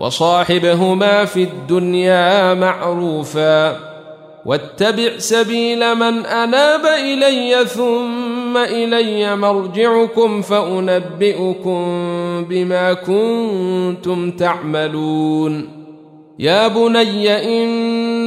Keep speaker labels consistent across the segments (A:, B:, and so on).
A: وصاحبهما في الدنيا معروفا واتبع سبيل من أناب إلي ثم إلي مرجعكم فأنبئكم بما كنتم تعملون يا بني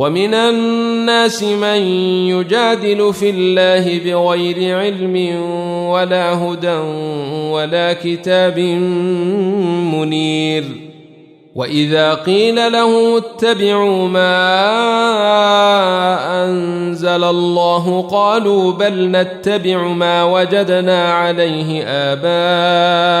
A: ومن الناس من يجادل في الله بغير علم ولا هدى ولا كتاب منير. وإذا قيل له اتبعوا ما أنزل الله قالوا بل نتبع ما وجدنا عليه آباءنا.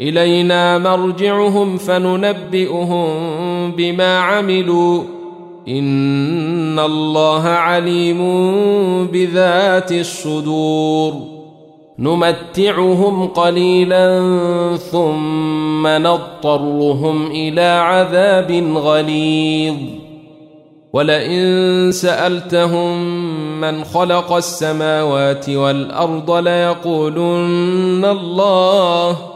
A: إلينا مرجعهم فننبئهم بما عملوا. إن الله عليم بذات الصدور. نمتعهم قليلا ثم نضطرهم إلى عذاب غليظ. ولئن سألتهم من خلق السماوات والأرض ليقولن الله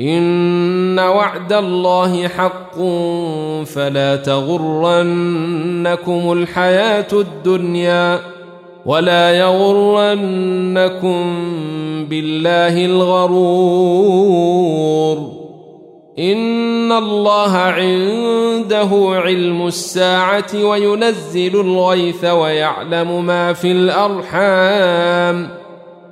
A: ان وعد الله حق فلا تغرنكم الحياة الدنيا ولا يغرنكم بالله الغرور ان الله عنده علم الساعة وينزل الغيث ويعلم ما في الارحام